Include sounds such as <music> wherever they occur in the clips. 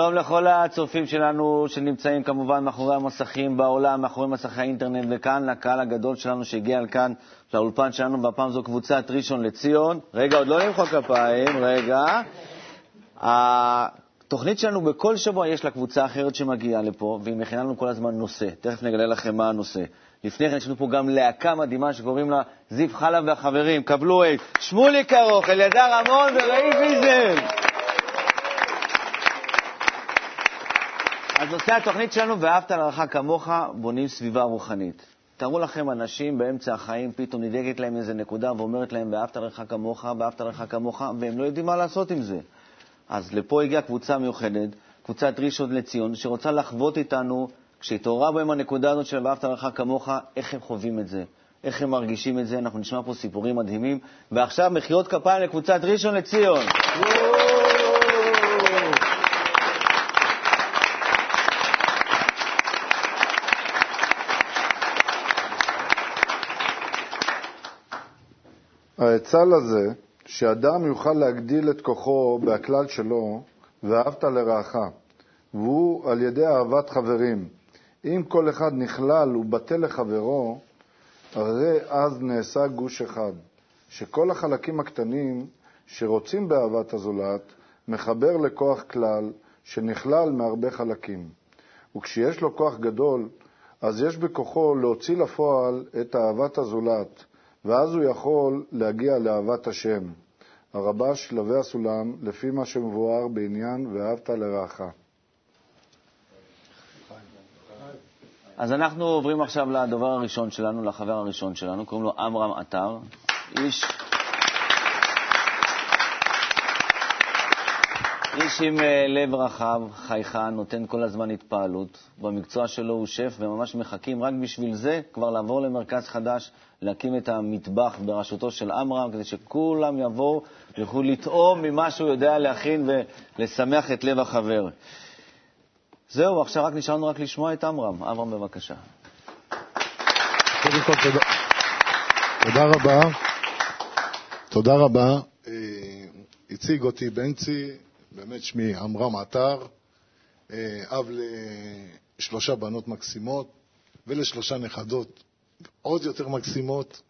שלום לכל הצופים שלנו שנמצאים כמובן מאחורי המסכים בעולם, מאחורי מסכי האינטרנט, וכאן לקהל הגדול שלנו שהגיע לכאן, לאולפן שלנו, והפעם זו קבוצת ראשון לציון. רגע, עוד לא למחוא כפיים, רגע. התוכנית שלנו בכל שבוע יש לה קבוצה אחרת שמגיעה לפה, והיא מכינה לנו כל הזמן נושא. תכף נגלה לכם מה הנושא. לפני כן יש לנו פה גם להקה מדהימה שקוראים לה זיו חלב והחברים. קבלו את שמולי קרוך, אלידר רמון וראי ויזל. אז נושא התוכנית שלנו, ואהבת לרעך כמוך, בונים סביבה רוחנית. תארו לכם אנשים באמצע החיים, פתאום נדלקת להם איזה נקודה ואומרת להם, ואהבת לרעך כמוך, ואהבת לרעך כמוך, והם לא יודעים מה לעשות עם זה. אז לפה הגיעה קבוצה מיוחדת, קבוצת ראשון לציון, שרוצה לחוות איתנו, כשהתעוררה בהם הנקודה הזאת של ואהבת לרעך כמוך, איך הם חווים את זה, איך הם מרגישים את זה. אנחנו נשמע פה סיפורים מדהימים. ועכשיו מחיאות כפיים לקבוצת ראשון לציון. העצה לזה, שאדם יוכל להגדיל את כוחו בהכלל שלו, ואהבת לרעך, והוא על ידי אהבת חברים. אם כל אחד נכלל ובטל לחברו, הרי אז נעשה גוש אחד, שכל החלקים הקטנים שרוצים באהבת הזולת, מחבר לכוח כלל שנכלל מהרבה חלקים. וכשיש לו כוח גדול, אז יש בכוחו להוציא לפועל את אהבת הזולת, ואז הוא יכול להגיע לאהבת השם. הרבש שלבי הסולם, לפי מה שמבואר בעניין ואהבת לרעך. אז אנחנו עוברים עכשיו לדובר הראשון שלנו, לחבר הראשון שלנו, קוראים לו עמרם עטר, איש, איש עם אה, לב רחב, חייכן, נותן כל הזמן התפעלות. במקצוע שלו הוא שף, וממש מחכים רק בשביל זה כבר לעבור למרכז חדש, להקים את המטבח בראשותו של עמרם, כדי שכולם יבואו ויוכלו לטעום ממה שהוא יודע להכין ולשמח את לב החבר. זהו, עכשיו רק נשארנו רק לשמוע את עמרם. עמרם, בבקשה. קודם כל, תודה, תודה רבה. תודה רבה. אה, הציג אותי בנצי, באמת שמי עמרם עטר, אה, אב לשלושה בנות מקסימות ולשלושה נכדות עוד יותר מקסימות.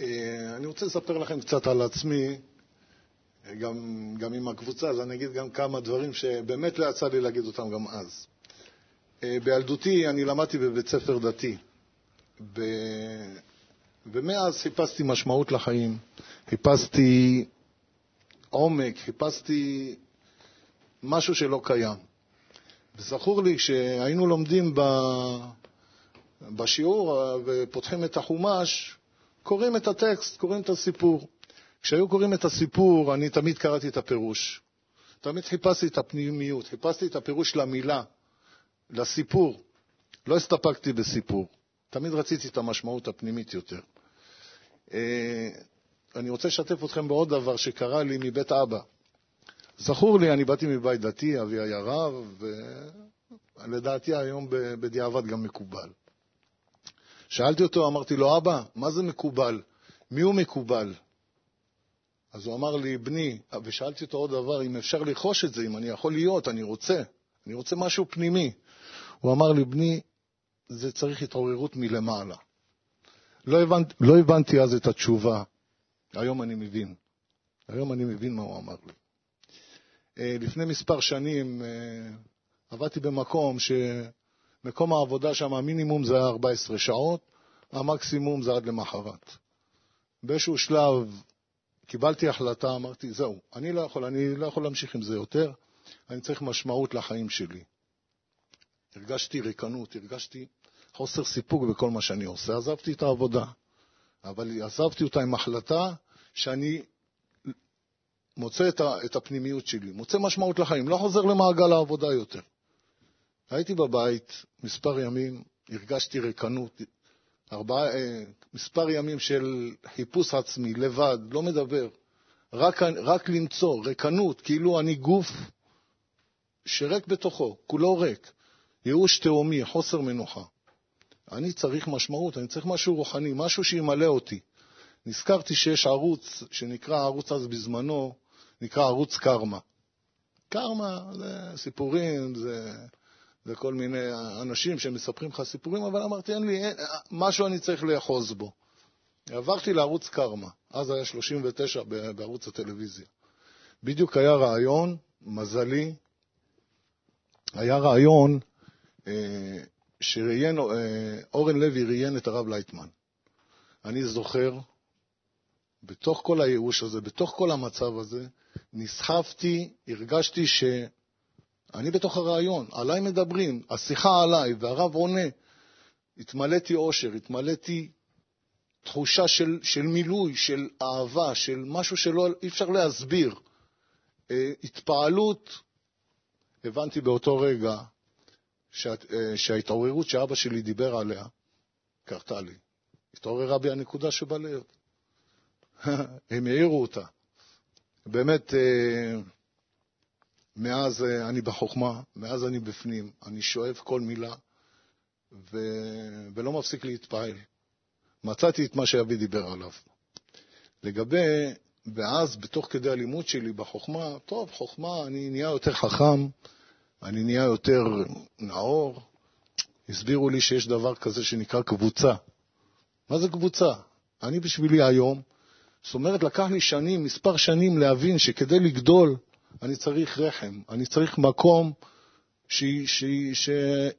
אה, אני רוצה לספר לכם קצת על עצמי, גם, גם עם הקבוצה, אז אני אגיד גם כמה דברים שבאמת לא יצא לי להגיד אותם גם אז. אה, בילדותי אני למדתי בבית ספר דתי, ב... ומאז חיפשתי משמעות לחיים, חיפשתי עומק, חיפשתי משהו שלא קיים. וזכור לי, כשהיינו לומדים ב... בשיעור ופותחים את החומש, קוראים את הטקסט, קוראים את הסיפור. כשהיו קוראים את הסיפור, אני תמיד קראתי את הפירוש. תמיד חיפשתי את הפנימיות, חיפשתי את הפירוש למילה, לסיפור. לא הסתפקתי בסיפור. תמיד רציתי את המשמעות הפנימית יותר. אני רוצה לשתף אתכם בעוד דבר שקרה לי מבית אבא. זכור לי, אני באתי מבית דתי, אבי היה רב, ולדעתי היום בדיעבד גם מקובל. שאלתי אותו, אמרתי לו, אבא, מה זה מקובל? מי הוא מקובל? אז הוא אמר לי, בני, ושאלתי אותו עוד דבר, אם אפשר לרכוש את זה, אם אני יכול להיות, אני רוצה, אני רוצה משהו פנימי. הוא אמר לי, בני, זה צריך התעוררות מלמעלה. לא הבנתי, לא הבנתי אז את התשובה, היום אני מבין. היום אני מבין מה הוא אמר לי. אה, לפני מספר שנים אה, עבדתי במקום ש... מקום העבודה שם, המינימום זה היה 14 שעות, המקסימום זה עד למחרת. באיזשהו שלב קיבלתי החלטה, אמרתי, זהו, אני לא יכול, אני לא יכול להמשיך עם זה יותר, אני צריך משמעות לחיים שלי. הרגשתי ריקנות, הרגשתי חוסר סיפוק בכל מה שאני עושה, עזבתי את העבודה. אבל עזבתי אותה עם החלטה שאני מוצא את הפנימיות שלי, מוצא משמעות לחיים, לא חוזר למעגל העבודה יותר. הייתי בבית מספר ימים, הרגשתי ריקנות, ארבע, אה, מספר ימים של חיפוש עצמי, לבד, לא מדבר, רק, רק למצוא, ריקנות, כאילו אני גוף שריק בתוכו, כולו ריק, ייאוש תהומי, חוסר מנוחה. אני צריך משמעות, אני צריך משהו רוחני, משהו שימלא אותי. נזכרתי שיש ערוץ שנקרא, ערוץ אז בזמנו, נקרא ערוץ קרמה. קרמה זה סיפורים, זה, זה כל מיני אנשים שמספרים לך סיפורים, אבל אמרתי, אין לי, אין, משהו אני צריך לאחוז בו. עברתי לערוץ קרמה, אז היה 39 בערוץ הטלוויזיה. בדיוק היה רעיון, מזלי, היה רעיון אה, שראיין, אה, אורן לוי ראיין את הרב לייטמן. אני זוכר, בתוך כל הייאוש הזה, בתוך כל המצב הזה, נסחפתי, הרגשתי שאני בתוך הרעיון, עליי מדברים, השיחה עליי, והרב עונה. התמלאתי אושר, התמלאתי תחושה של, של מילוי, של אהבה, של משהו שלא אי אפשר להסביר. אה, התפעלות, הבנתי באותו רגע שה, אה, שההתעוררות שאבא שלי דיבר עליה קרתה לי. התעוררה בי הנקודה שבלב. <laughs> הם העירו אותה. באמת, אה, מאז אני בחוכמה, מאז אני בפנים, אני שואב כל מילה ו... ולא מפסיק להתפעל. מצאתי את מה שאבי דיבר עליו. לגבי, ואז בתוך כדי הלימוד שלי בחוכמה, טוב, חוכמה, אני נהיה יותר חכם, אני נהיה יותר נאור. הסבירו לי שיש דבר כזה שנקרא קבוצה. מה זה קבוצה? אני בשבילי היום, זאת אומרת, לקח לי שנים, מספר שנים להבין שכדי לגדול, אני צריך רחם, אני צריך מקום שייתנו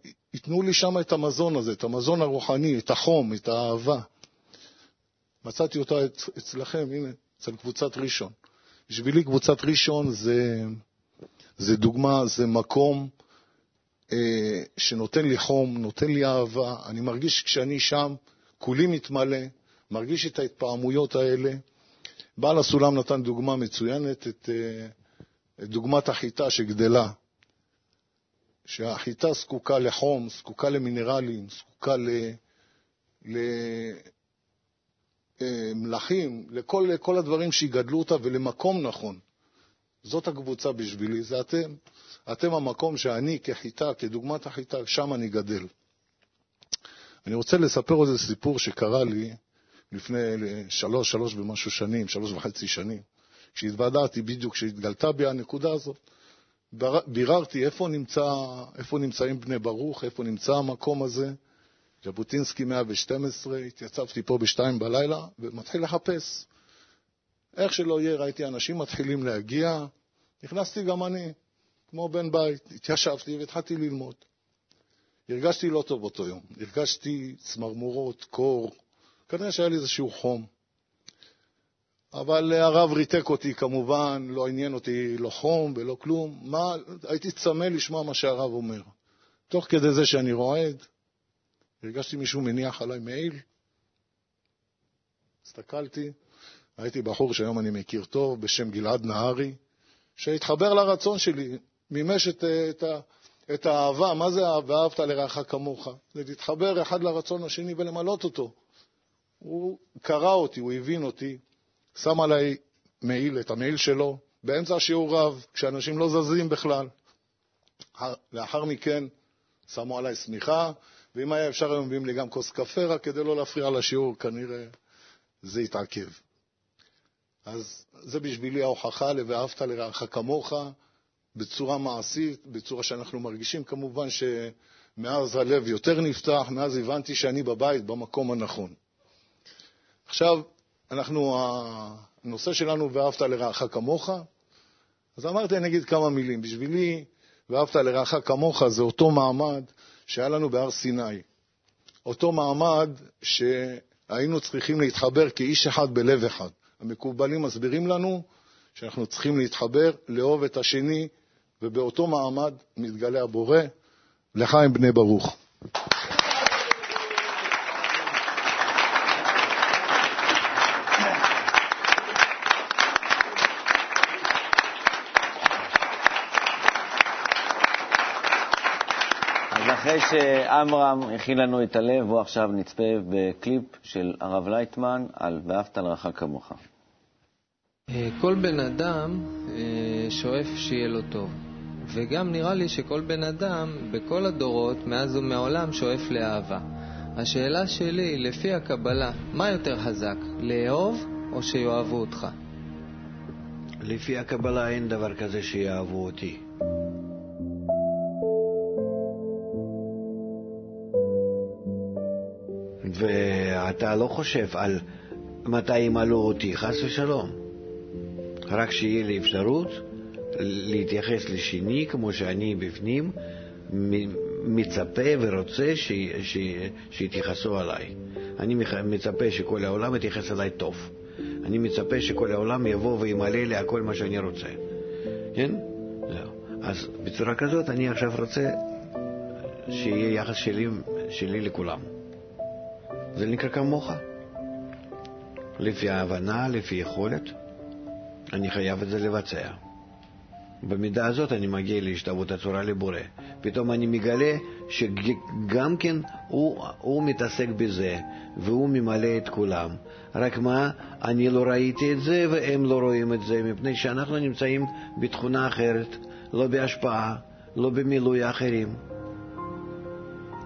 לי שם את המזון הזה, את המזון הרוחני, את החום, את האהבה. מצאתי אותה אצלכם, הנה, אצל קבוצת ראשון. בשבילי קבוצת ראשון זה, זה דוגמה, זה מקום אה, שנותן לי חום, נותן לי אהבה. אני מרגיש כשאני שם, כולי מתמלא, מרגיש את ההתפעמויות האלה. בעל הסולם נתן דוגמה מצוינת, את, אה, את דוגמת החיטה שגדלה. שהחיטה זקוקה לחום, זקוקה למינרלים, זקוקה ל, ל, אה, מלכים, לכל, לכל הדברים שיגדלו אותה ולמקום נכון. זאת הקבוצה בשבילי, זה אתם. אתם המקום שאני כחיטה, כדוגמת החיטה, שם אני גדל. אני רוצה לספר איזה סיפור שקרה לי לפני שלוש, שלוש ומשהו שנים, שלוש וחצי שנים, כשהתוודעתי בדיוק, כשהתגלתה בי הנקודה הזאת. ביררתי איפה, נמצא, איפה נמצאים בני ברוך, איפה נמצא המקום הזה, ז'בוטינסקי 112, התייצבתי פה בשתיים בלילה ומתחיל לחפש. איך שלא יהיה, ראיתי אנשים מתחילים להגיע, נכנסתי גם אני, כמו בן בית, התיישבתי והתחלתי ללמוד. הרגשתי לא טוב אותו יום, הרגשתי צמרמורות, קור, כנראה שהיה לי איזשהו חום. אבל הרב ריתק אותי כמובן, לא עניין אותי לא חום ולא כלום. מה, הייתי צמא לשמוע מה שהרב אומר. תוך כדי זה שאני רועד, הרגשתי מישהו מניח עליי מעיל. הסתכלתי, ראיתי בחור שהיום אני מכיר טוב, בשם גלעד נהרי, שהתחבר לרצון שלי, מימש את, את, את האהבה. מה זה ואהבת לרעך כמוך? זה להתחבר אחד לרצון השני ולמלות אותו. הוא קרא אותי, הוא הבין אותי, שם עליי מעיל, את המעיל שלו, באמצע השיעור רב, כשאנשים לא זזים בכלל. לאחר מכן שמו עליי שמיכה, ואם היה אפשר היום מביאים לי גם כוס קפה, רק כדי לא להפריע לשיעור, כנראה זה יתעכב. אז זה בשבילי ההוכחה ל"ואהבת לרעך כמוך", בצורה מעשית, בצורה שאנחנו מרגישים. כמובן שמאז הלב יותר נפתח, מאז הבנתי שאני בבית, במקום הנכון. עכשיו, אנחנו, הנושא שלנו "ואהבת לרעך כמוך", אז אמרתי, אני אגיד כמה מילים. בשבילי, "ואהבת לרעך כמוך" זה אותו מעמד שהיה לנו בהר סיני. אותו מעמד שהיינו צריכים להתחבר כאיש אחד בלב אחד. המקובלים מסבירים לנו שאנחנו צריכים להתחבר, לאהוב את השני, ובאותו מעמד מתגלה הבורא. לחיים בני ברוך. אחרי שעמרם הכין לנו את הלב, בואו עכשיו נצפה בקליפ של הרב לייטמן על ואהבת לרעך כמוך. אה, כל בן אדם אה, שואף שיהיה לו טוב, וגם נראה לי שכל בן אדם בכל הדורות, מאז ומעולם, שואף לאהבה. השאלה שלי, לפי הקבלה, מה יותר חזק, לאהוב או שיאהבו אותך? לפי הקבלה אין דבר כזה שיאהבו אותי. ואתה לא חושב על מתי ימלאו אותי, חס ושלום. רק שיהיה לי אפשרות להתייחס לשני כמו שאני בפנים, מצפה ורוצה ש... ש... שיתייחסו עליי. אני מצפה שכל העולם יתייחס אליי טוב. אני מצפה שכל העולם יבוא וימלא לי הכל מה שאני רוצה. כן? זהו. אז בצורה כזאת אני עכשיו רוצה שיהיה יחס שלי, שלי לכולם. זה נקרא כמוך. לפי ההבנה, לפי יכולת, אני חייב את זה לבצע. במידה הזאת אני מגיע להשתוות הצורה לבורא. פתאום אני מגלה שגם כן הוא, הוא מתעסק בזה, והוא ממלא את כולם. רק מה, אני לא ראיתי את זה והם לא רואים את זה, מפני שאנחנו נמצאים בתכונה אחרת, לא בהשפעה, לא במילוי האחרים.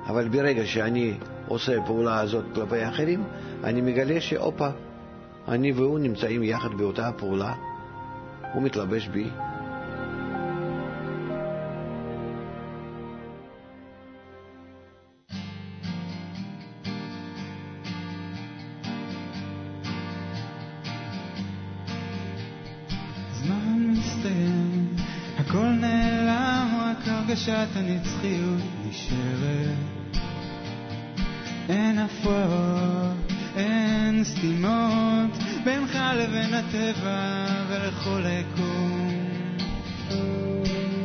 אבל ברגע שאני עושה פעולה הזאת כלפי האחרים, אני מגלה שהופה, אני והוא נמצאים יחד באותה הפעולה, הוא מתלבש בי. הרגשת הנצחיות נשארת. אין הפרעות, אין סתימות, בינך לבין הטבע ולכל היקום.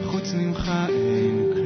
חוץ ממך אין כלום.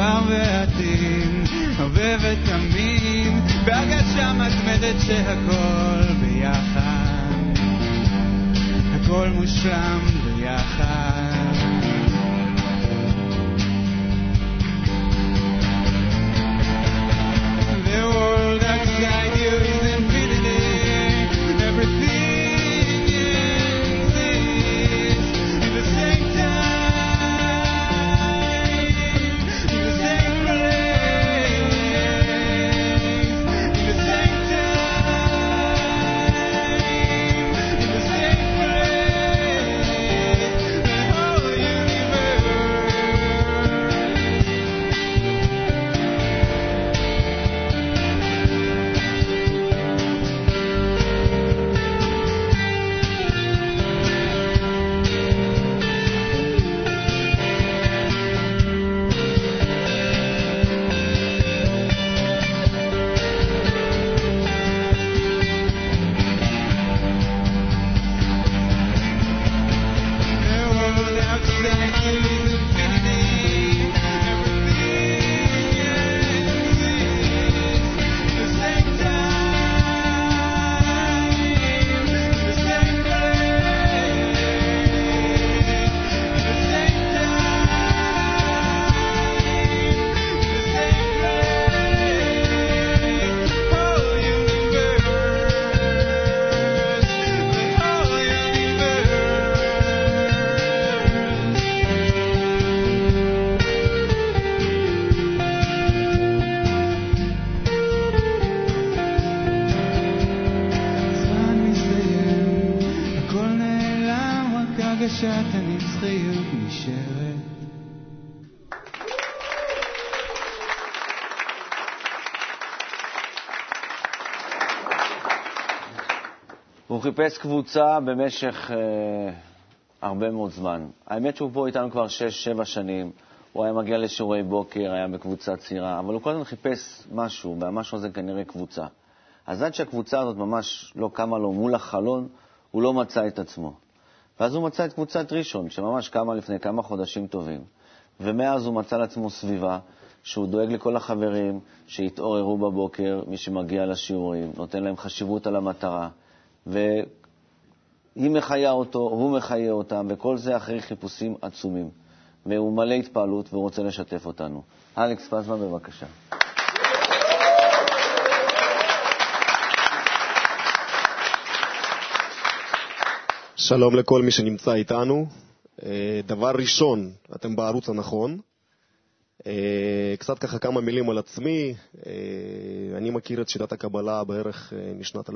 עבר ועתיד, הווה ותמיד, בהרגשה מתמדת שהכל ביחד, הכל מושלם הוא חיפש קבוצה במשך אה, הרבה מאוד זמן. האמת שהוא פה איתנו כבר 6-7 שנים. הוא היה מגיע לשיעורי בוקר, היה בקבוצה צעירה, אבל הוא כל הזמן חיפש משהו, והמשהו הזה כנראה קבוצה. אז עד שהקבוצה הזאת ממש לא קמה לו מול החלון, הוא לא מצא את עצמו. ואז הוא מצא את קבוצת ראשון, שממש קמה לפני כמה חודשים טובים. ומאז הוא מצא לעצמו סביבה שהוא דואג לכל החברים שיתעוררו בבוקר, מי שמגיע לשיעורים, נותן להם חשיבות על המטרה. והיא מחיה אותו, הוא מחיה אותם, וכל זה אחרי חיפושים עצומים. והוא מלא התפעלות והוא רוצה לשתף אותנו. אלכס פזמן, בבקשה. שלום לכל מי שנמצא איתנו. אה, דבר ראשון, אתם בערוץ הנכון. אה, קצת ככה כמה מילים על עצמי. אה, אני מכיר את שיטת הקבלה בערך משנת 2004-2005.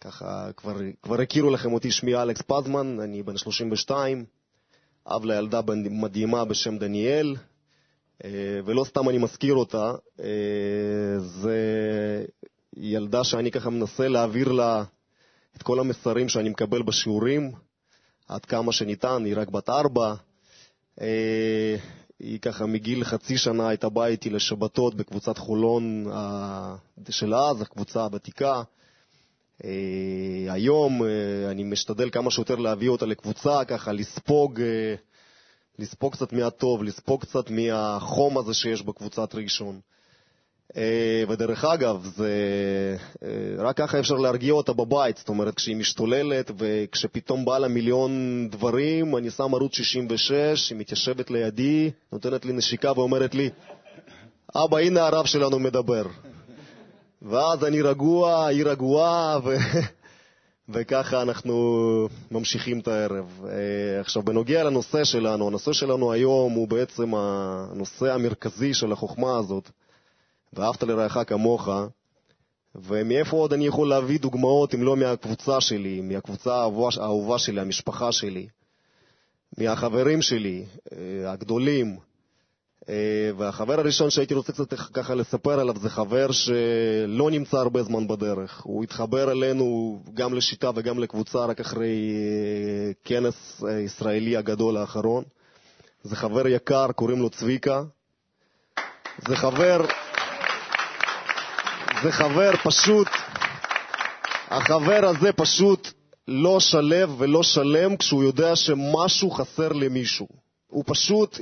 ככה כבר, כבר הכירו לכם אותי, שמי אלכס פזמן, אני בן 32, אב לילדה מדהימה בשם דניאל, ולא סתם אני מזכיר אותה, זה ילדה שאני ככה מנסה להעביר לה את כל המסרים שאני מקבל בשיעורים, עד כמה שניתן, היא רק בת ארבע. אה, היא ככה מגיל חצי שנה הייתה באה איתי לשבתות בקבוצת חולון של אז, הקבוצה הוותיקה. אה, היום אה, אני משתדל כמה שיותר להביא אותה לקבוצה, ככה לספוג, לספוג קצת מהטוב, לספוג קצת מהחום הזה שיש בקבוצת ראשון. אה, ודרך אגב, זה, אה, רק ככה אפשר להרגיע אותה בבית, זאת אומרת, כשהיא משתוללת וכשפתאום בא לה מיליון דברים, אני שם ערוץ 66, היא מתיישבת לידי, נותנת לי נשיקה ואומרת לי, אבא, הנה הרב שלנו מדבר. ואז אני רגוע, היא רגועה, ו... <laughs> וככה אנחנו ממשיכים את הערב. אה, עכשיו, בנוגע לנושא שלנו, הנושא שלנו היום הוא בעצם הנושא המרכזי של החוכמה הזאת. ואהבת לרעך כמוך, ומאיפה עוד אני יכול להביא דוגמאות אם לא מהקבוצה שלי, מהקבוצה האהובה שלי, המשפחה שלי, מהחברים שלי, אה, הגדולים. אה, והחבר הראשון שהייתי רוצה קצת ככה לספר עליו זה חבר שלא נמצא הרבה זמן בדרך. הוא התחבר אלינו גם לשיטה וגם לקבוצה רק אחרי אה, כנס ישראלי הגדול האחרון. זה חבר יקר, קוראים לו צביקה. זה חבר... זה חבר פשוט, החבר הזה פשוט לא שלב ולא שלם כשהוא יודע שמשהו חסר למישהו. הוא פשוט,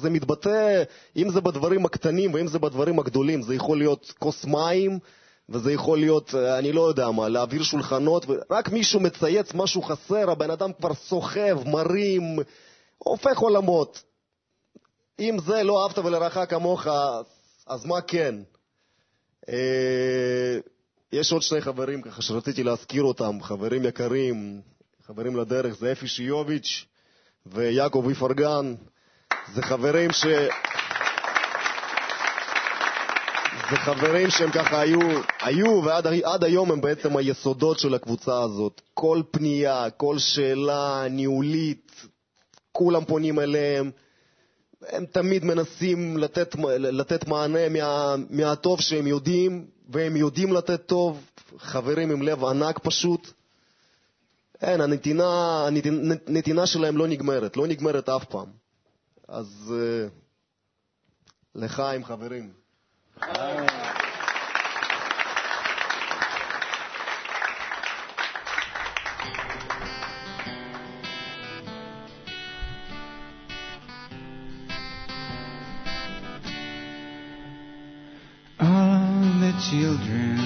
זה, מתבטא, אם זה בדברים הקטנים ואם זה בדברים הגדולים, זה יכול להיות כוס מים, וזה יכול להיות, אני לא יודע מה, להעביר שולחנות, ורק מישהו מצייץ משהו חסר, הבן אדם כבר סוחב, מרים, הופך עולמות. אם זה לא אהבת ולרעך כמוך, אז מה כן? אה, יש עוד שני חברים ככה שרציתי להזכיר אותם, חברים יקרים, חברים לדרך, זה אפי שיוביץ' ויעקב איפרגן. זה חברים ש... זה חברים שהם ככה היו, היו ועד היום הם בעצם היסודות של הקבוצה הזאת. כל פנייה, כל שאלה ניהולית, כולם פונים אליהם. הם תמיד מנסים לתת, לתת מענה מה, מהטוב שהם יודעים, והם יודעים לתת טוב, חברים עם לב ענק פשוט. אין, הנתינה, הנתינה שלהם לא נגמרת, לא נגמרת אף פעם. אז uh, לחיים, חברים. Children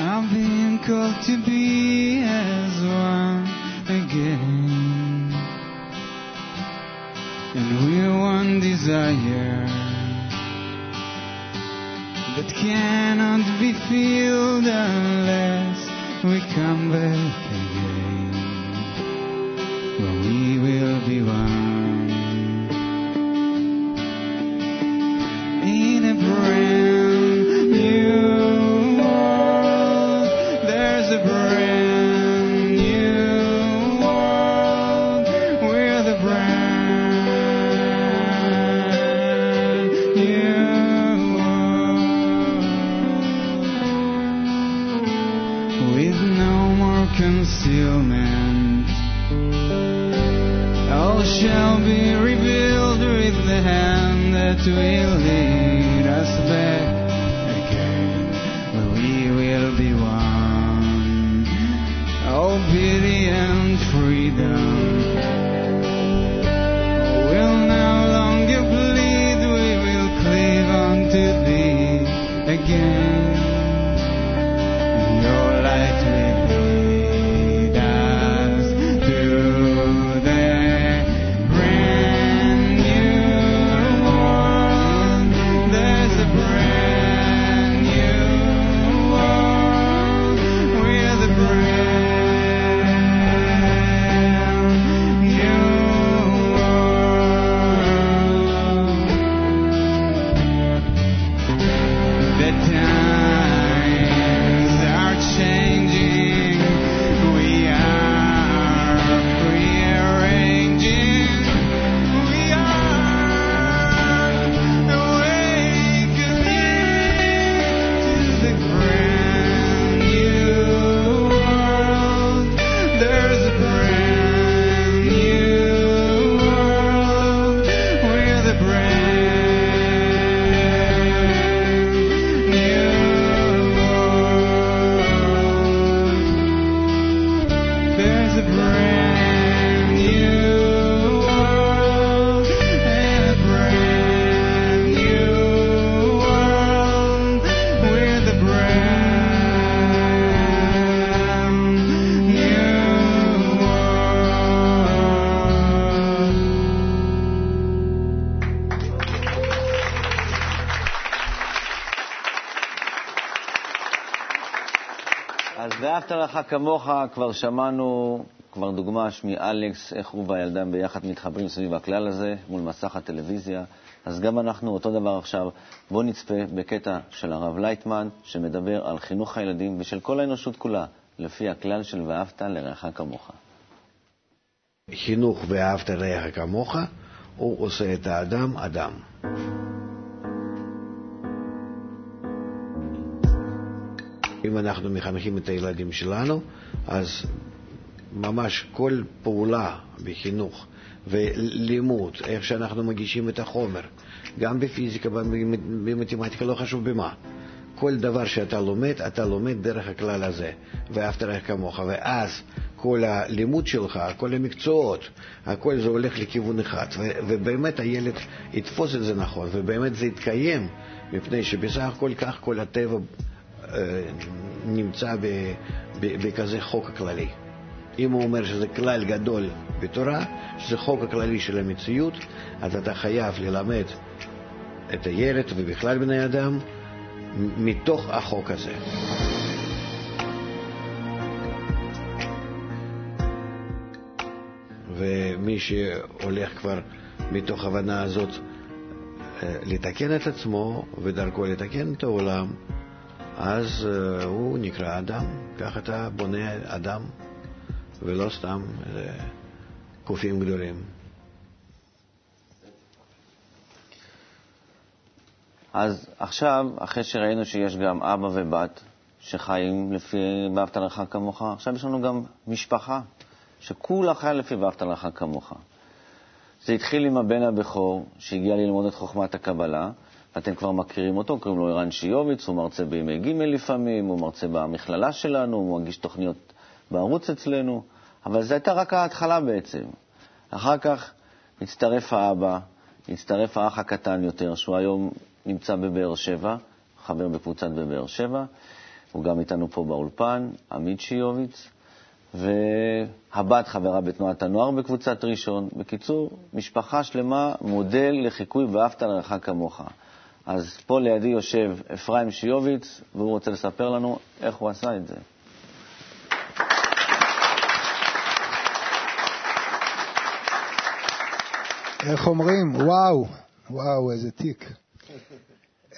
are being called to be as one again. And we're one desire that cannot be filled unless we come back again. ואהבת לך כמוך, כבר שמענו, כבר דוגמה מאלכס, איך הוא והילדה ביחד מתחברים סביב הכלל הזה מול מסך הטלוויזיה. אז גם אנחנו אותו דבר עכשיו. בואו נצפה בקטע של הרב לייטמן, שמדבר על חינוך הילדים ושל כל האנושות כולה, לפי הכלל של ואהבת לרעך כמוך. חינוך ואהבת לרעך כמוך, הוא עושה את האדם אדם. אם אנחנו מחנכים את הילדים שלנו, אז ממש כל פעולה בחינוך ולימוד, איך שאנחנו מגישים את החומר, גם בפיזיקה, במתמטיקה, לא חשוב במה. כל דבר שאתה לומד, אתה לומד דרך הכלל הזה, ואהבת לך כמוך, ואז כל הלימוד שלך, כל המקצועות, הכל זה הולך לכיוון אחד, ובאמת הילד יתפוס את זה נכון, ובאמת זה יתקיים, מפני שבסך הכל כך כל הטבע נמצא בכזה חוק כללי. אם הוא אומר שזה כלל גדול בתורה, שזה חוק הכללי של המציאות, אז אתה חייב ללמד את הילד ובכלל בני אדם מתוך החוק הזה. ומי שהולך כבר מתוך הבנה הזאת אה, לתקן את עצמו ודרכו לתקן את העולם, אז uh, הוא נקרא אדם, כך אתה בונה אדם, ולא סתם uh, קופים גדולים. אז עכשיו, אחרי שראינו שיש גם אבא ובת שחיים לפי ואהבת לך כמוך, עכשיו יש לנו גם משפחה שכולה חיה לפי ואהבת לך כמוך. זה התחיל עם הבן הבכור שהגיע ללמוד את חוכמת הקבלה, אתם כבר מכירים אותו, קוראים לו ערן שיוביץ, הוא מרצה בימי ג' לפעמים, הוא מרצה במכללה שלנו, הוא מגיש תוכניות בערוץ אצלנו, אבל זו הייתה רק ההתחלה בעצם. אחר כך הצטרף האבא, הצטרף האח הקטן יותר, שהוא היום נמצא בבאר שבע, חבר בקבוצת בבאר שבע, הוא גם איתנו פה באולפן, עמית שיוביץ, והבת חברה בתנועת הנוער בקבוצת ראשון. בקיצור, משפחה שלמה, מודל לחיקוי ואהבת לרעך כמוך. אז פה לידי יושב אפרים שיוביץ, והוא רוצה לספר לנו איך הוא עשה את זה. איך אומרים? וואו, וואו, איזה תיק.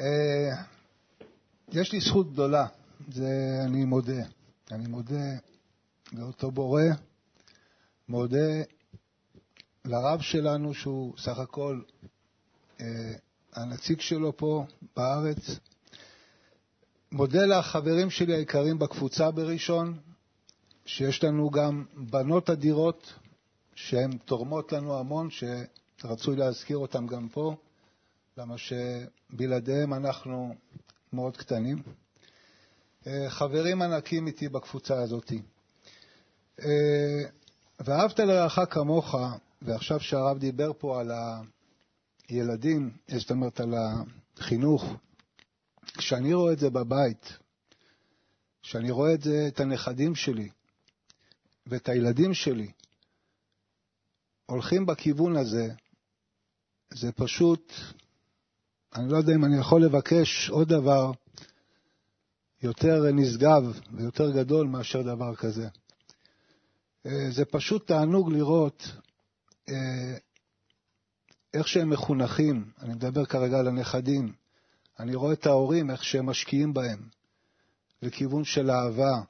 אה, יש לי זכות גדולה, זה אני מודה. אני מודה לאותו בורא, מודה לרב שלנו, שהוא סך הכל אה, הנציג שלו פה בארץ. מודה לחברים שלי היקרים בקבוצה בראשון, שיש לנו גם בנות אדירות שהן תורמות לנו המון, שרצוי להזכיר אותן גם פה, למה שבלעדיהם אנחנו מאוד קטנים. אה, חברים ענקים איתי בקבוצה הזאת. אה, ואהבת לרעך כמוך, ועכשיו שהרב דיבר פה על ה... ילדים, זאת אומרת על החינוך, כשאני רואה את זה בבית, כשאני רואה את זה, את הנכדים שלי ואת הילדים שלי הולכים בכיוון הזה, זה פשוט, אני לא יודע אם אני יכול לבקש עוד דבר יותר נשגב ויותר גדול מאשר דבר כזה. אה, זה פשוט תענוג לראות אה, איך שהם מחונכים, אני מדבר כרגע על הנכדים, אני רואה את ההורים, איך שהם משקיעים בהם, לכיוון של אהבה,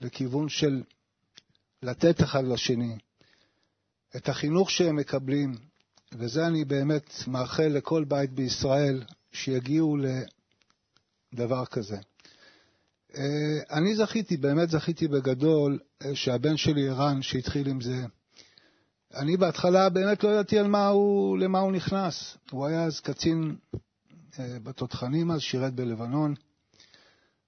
לכיוון של לתת אחד לשני, את החינוך שהם מקבלים, וזה אני באמת מאחל לכל בית בישראל, שיגיעו לדבר כזה. אה, אני זכיתי, באמת זכיתי בגדול, אה, שהבן שלי ערן, שהתחיל עם זה, אני בהתחלה באמת לא ידעתי על מה הוא, למה הוא נכנס. הוא היה אז קצין אה, בתותחנים אז, שירת בלבנון,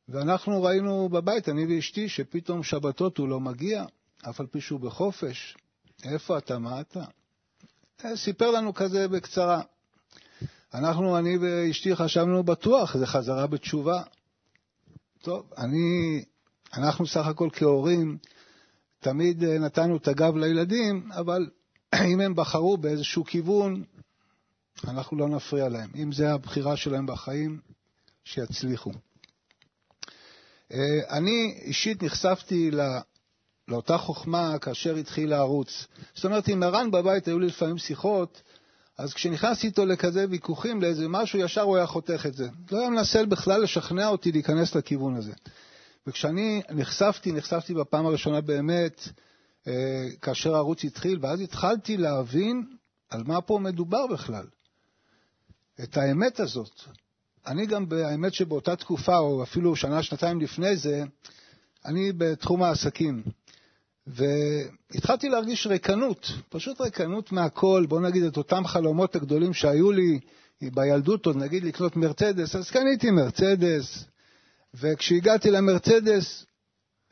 ואנחנו ראינו בבית, אני ואשתי, שפתאום שבתות הוא לא מגיע, אף על פי שהוא בחופש. איפה אתה? מה אתה? אה, סיפר לנו כזה בקצרה. אנחנו, אני ואשתי, חשבנו בטוח, זה חזרה בתשובה. טוב, אני, אנחנו סך הכל כהורים, תמיד אה, נתנו את הגב לילדים, אבל <clears throat> אם הם בחרו באיזשהו כיוון, אנחנו לא נפריע להם. אם זה הבחירה שלהם בחיים, שיצליחו. אה, אני אישית נחשפתי לא, לאותה חוכמה כאשר התחיל הערוץ. זאת אומרת, עם ערן בבית היו לי לפעמים שיחות, אז כשנכנסתי איתו לכזה ויכוחים, לאיזה משהו, ישר הוא היה חותך את זה. לא היה מנסה בכלל לשכנע אותי להיכנס לכיוון הזה. וכשאני נחשפתי, נחשפתי בפעם הראשונה באמת, אה, כאשר הערוץ התחיל, ואז התחלתי להבין על מה פה מדובר בכלל. את האמת הזאת. אני גם, האמת שבאותה תקופה, או אפילו שנה, שנתיים לפני זה, אני בתחום העסקים. והתחלתי להרגיש ריקנות, פשוט ריקנות מהכל, בוא נגיד את אותם חלומות הגדולים שהיו לי בילדות, עוד נגיד לקנות מרצדס, אז קניתי מרצדס, וכשהגעתי למרצדס,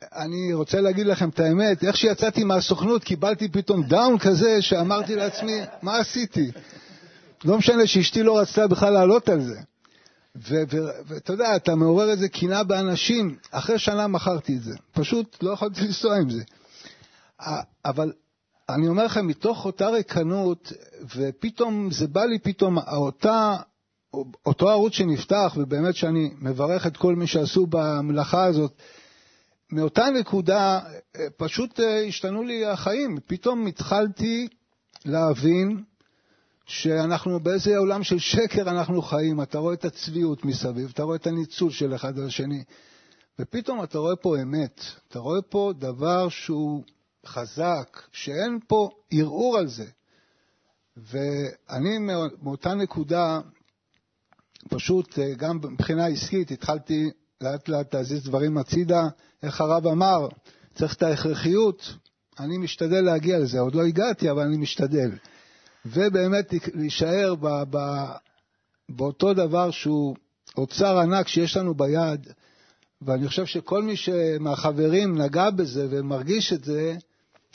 אני רוצה להגיד לכם את האמת, איך שיצאתי מהסוכנות קיבלתי פתאום דאון כזה שאמרתי לעצמי, מה עשיתי? לא משנה שאשתי לא רצתה בכלל לעלות על זה. ואתה יודע, אתה מעורר איזה קנאה באנשים, אחרי שנה מכרתי את זה. פשוט לא יכולתי לנסוע עם זה. אבל אני אומר לכם, מתוך אותה ריקנות, ופתאום, זה בא לי פתאום, אותה, אותו ערוץ שנפתח, ובאמת שאני מברך את כל מי שעשו במלאכה הזאת, מאותה נקודה פשוט השתנו לי החיים. פתאום התחלתי להבין שאנחנו באיזה עולם של שקר אנחנו חיים. אתה רואה את הצביעות מסביב, אתה רואה את הניצול של אחד על השני, ופתאום אתה רואה פה אמת. אתה רואה פה דבר שהוא חזק, שאין פה ערעור על זה. ואני מאותה נקודה, פשוט גם מבחינה עסקית, התחלתי לאט לאט להזיז דברים הצידה. איך הרב אמר, צריך את ההכרחיות, אני משתדל להגיע לזה. עוד לא הגעתי, אבל אני משתדל. ובאמת להישאר ב, ב, באותו דבר שהוא אוצר ענק שיש לנו ביד, ואני חושב שכל מי מהחברים נגע בזה ומרגיש את זה,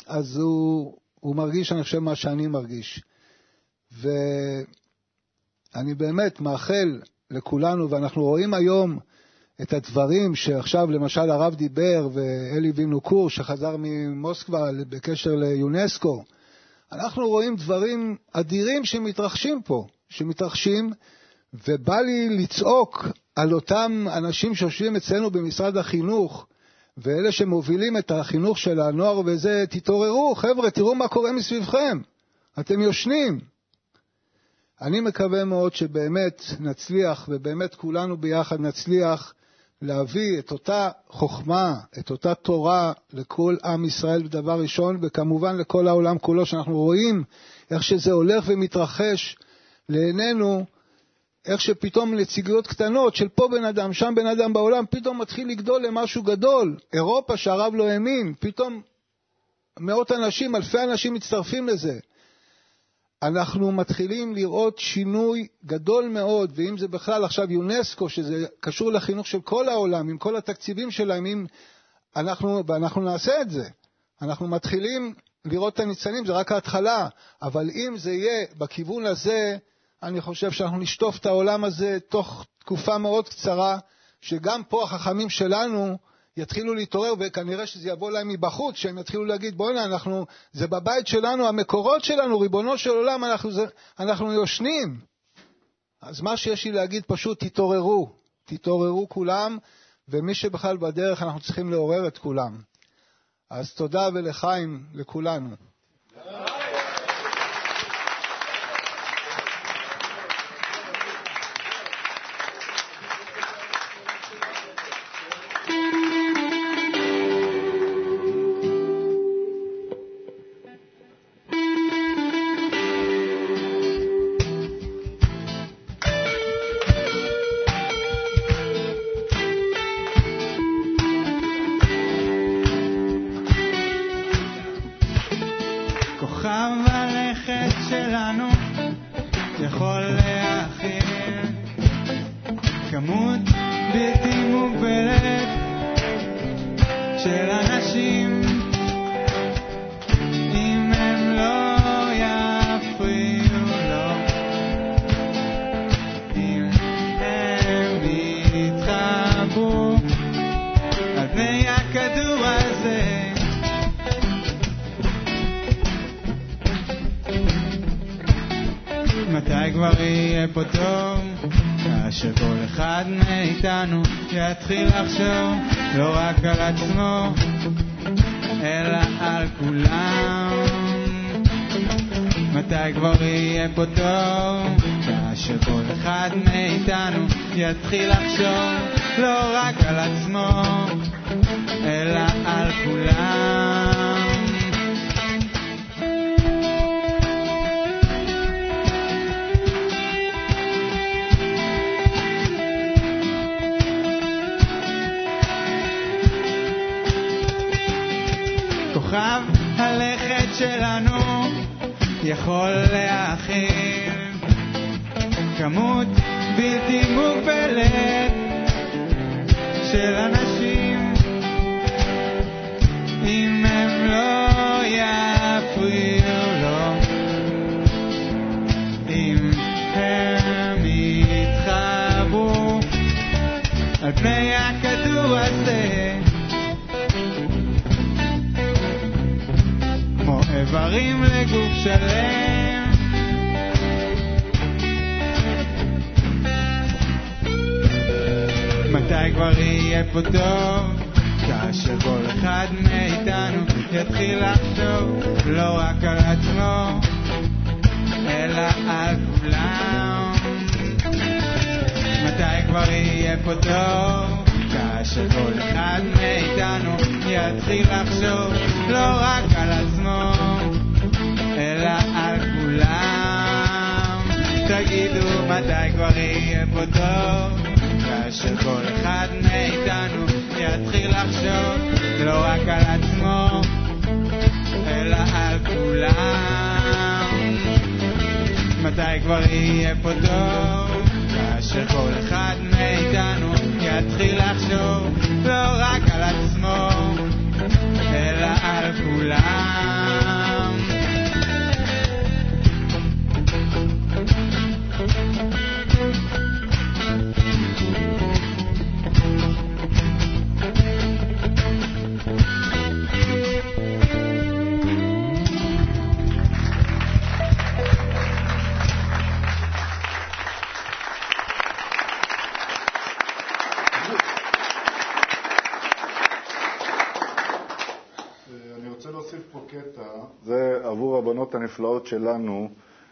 אז הוא, הוא מרגיש, אני חושב, מה שאני מרגיש. ואני באמת מאחל לכולנו, ואנחנו רואים היום את הדברים שעכשיו למשל הרב דיבר, ואלי וינוקור שחזר ממוסקבה בקשר ליונסקו, אנחנו רואים דברים אדירים שמתרחשים פה, שמתרחשים, ובא לי לצעוק על אותם אנשים שיושבים אצלנו במשרד החינוך, ואלה שמובילים את החינוך של הנוער וזה, תתעוררו, חבר'ה, תראו מה קורה מסביבכם. אתם יושנים. אני מקווה מאוד שבאמת נצליח, ובאמת כולנו ביחד נצליח, להביא את אותה חוכמה, את אותה תורה לכל עם ישראל בדבר ראשון, וכמובן לכל העולם כולו, שאנחנו רואים איך שזה הולך ומתרחש לעינינו, איך שפתאום נציגויות קטנות של פה בן אדם, שם בן אדם בעולם, פתאום מתחיל לגדול למשהו גדול. אירופה שהרב לא האמין, פתאום מאות אנשים, אלפי אנשים מצטרפים לזה. אנחנו מתחילים לראות שינוי גדול מאוד, ואם זה בכלל עכשיו יונסקו, שזה קשור לחינוך של כל העולם, עם כל התקציבים שלהם, אם אנחנו, ואנחנו נעשה את זה. אנחנו מתחילים לראות את הניצנים, זה רק ההתחלה, אבל אם זה יהיה בכיוון הזה, אני חושב שאנחנו נשטוף את העולם הזה תוך תקופה מאוד קצרה, שגם פה החכמים שלנו, יתחילו להתעורר, וכנראה שזה יבוא להם מבחוץ, שהם יתחילו להגיד, בוא'נה, אנחנו, זה בבית שלנו, המקורות שלנו, ריבונו של עולם, אנחנו, זה, אנחנו יושנים. אז מה שיש לי להגיד, פשוט תתעוררו, תתעוררו כולם, ומי שבכלל בדרך, אנחנו צריכים לעורר את כולם. אז תודה ולחיים לכולנו. יתחיל לחשוב לא רק על עצמו, אלא על כולם. מתי כבר יהיה פה טוב? כאשר כל אחד מאיתנו יתחיל לחשוב לא רק על עצמו, אלא על כולם. יכול להכיל כמות בלתי מוגבלת של אנשים. אם הם לא יפריעו לו אם הם יתחברו על פני הכדור הזה כמו איברים לגוף שלם. מתי כבר יהיה פה טוב? כאשר כל אחד מאיתנו יתחיל לחשוב לא רק על עצמו, אלא על כולם. מתי כבר יהיה פה טוב? כאשר כל אחד מאיתנו יתחיל לחשוב לא רק על עצמו, תגידו מתי כבר יהיה פה טוב? כאשר כל אחד מאיתנו יתחיל לחשוב לא רק על עצמו, אלא על כולם. מתי כבר יהיה פה טוב? כאשר כל אחד מאיתנו הנפלאות שלנו,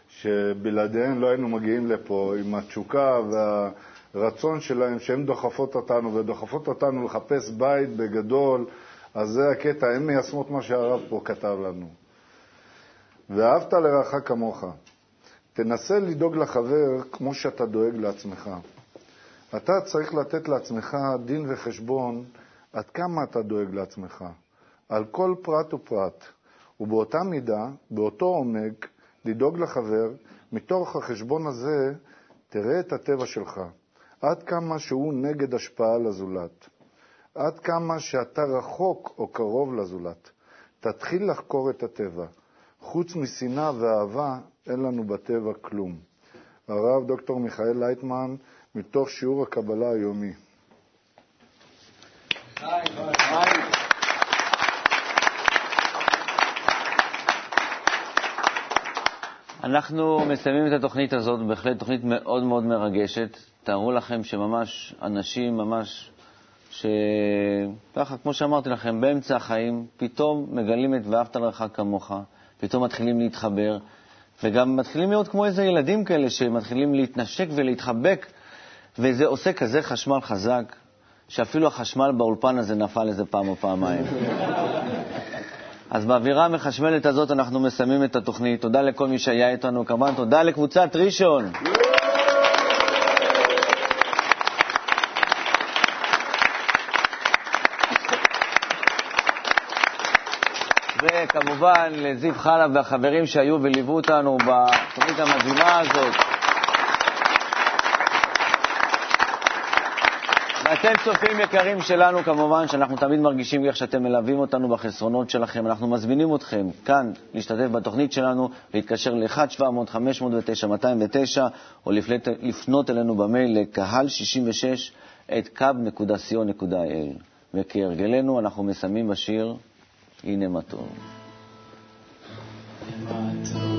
שבלעדיהן לא היינו מגיעים לפה, עם התשוקה והרצון שלהן, שהן דוחפות אותנו ודוחפות אותנו לחפש בית בגדול, אז זה הקטע, הן מיישמות מה שהרב פה כתב לנו. ואהבת לרעך כמוך. תנסה לדאוג לחבר כמו שאתה דואג לעצמך. אתה צריך לתת לעצמך דין וחשבון עד כמה אתה דואג לעצמך. על כל פרט ופרט, ובאותה מידה, באותו עומק, לדאוג לחבר, מתוך החשבון הזה תראה את הטבע שלך, עד כמה שהוא נגד השפעה לזולת, עד כמה שאתה רחוק או קרוב לזולת. תתחיל לחקור את הטבע. חוץ משנאה ואהבה, אין לנו בטבע כלום. הרב דוקטור מיכאל לייטמן, מתוך שיעור הקבלה היומי. אנחנו מסיימים את התוכנית הזאת, בהחלט תוכנית מאוד מאוד מרגשת. תארו לכם שממש אנשים, ממש, שככה, כמו שאמרתי לכם, באמצע החיים, פתאום מגלים את ואהבת לרעך כמוך, פתאום מתחילים להתחבר, וגם מתחילים להיות כמו איזה ילדים כאלה שמתחילים להתנשק ולהתחבק, וזה עושה כזה חשמל חזק, שאפילו החשמל באולפן הזה נפל איזה פעם או פעמיים. אז באווירה המחשמלת הזאת אנחנו מסיימים את התוכנית. תודה לכל מי שהיה איתנו, כמובן תודה לקבוצת ראשון. וכמובן לזיו חלב והחברים שהיו וליוו אותנו בתוכנית המדהימה הזאת. ואתם צופים יקרים שלנו, כמובן שאנחנו תמיד מרגישים איך שאתם מלווים אותנו בחסרונות שלכם. אנחנו מזמינים אתכם כאן להשתתף בתוכנית שלנו, להתקשר ל-1-700-509-209 או לפנות, לפנות אלינו במייל לקהל 66 את kub.co.il. וכהרגלנו אנחנו מסיימים בשיר הנה מה טוב. מה טוב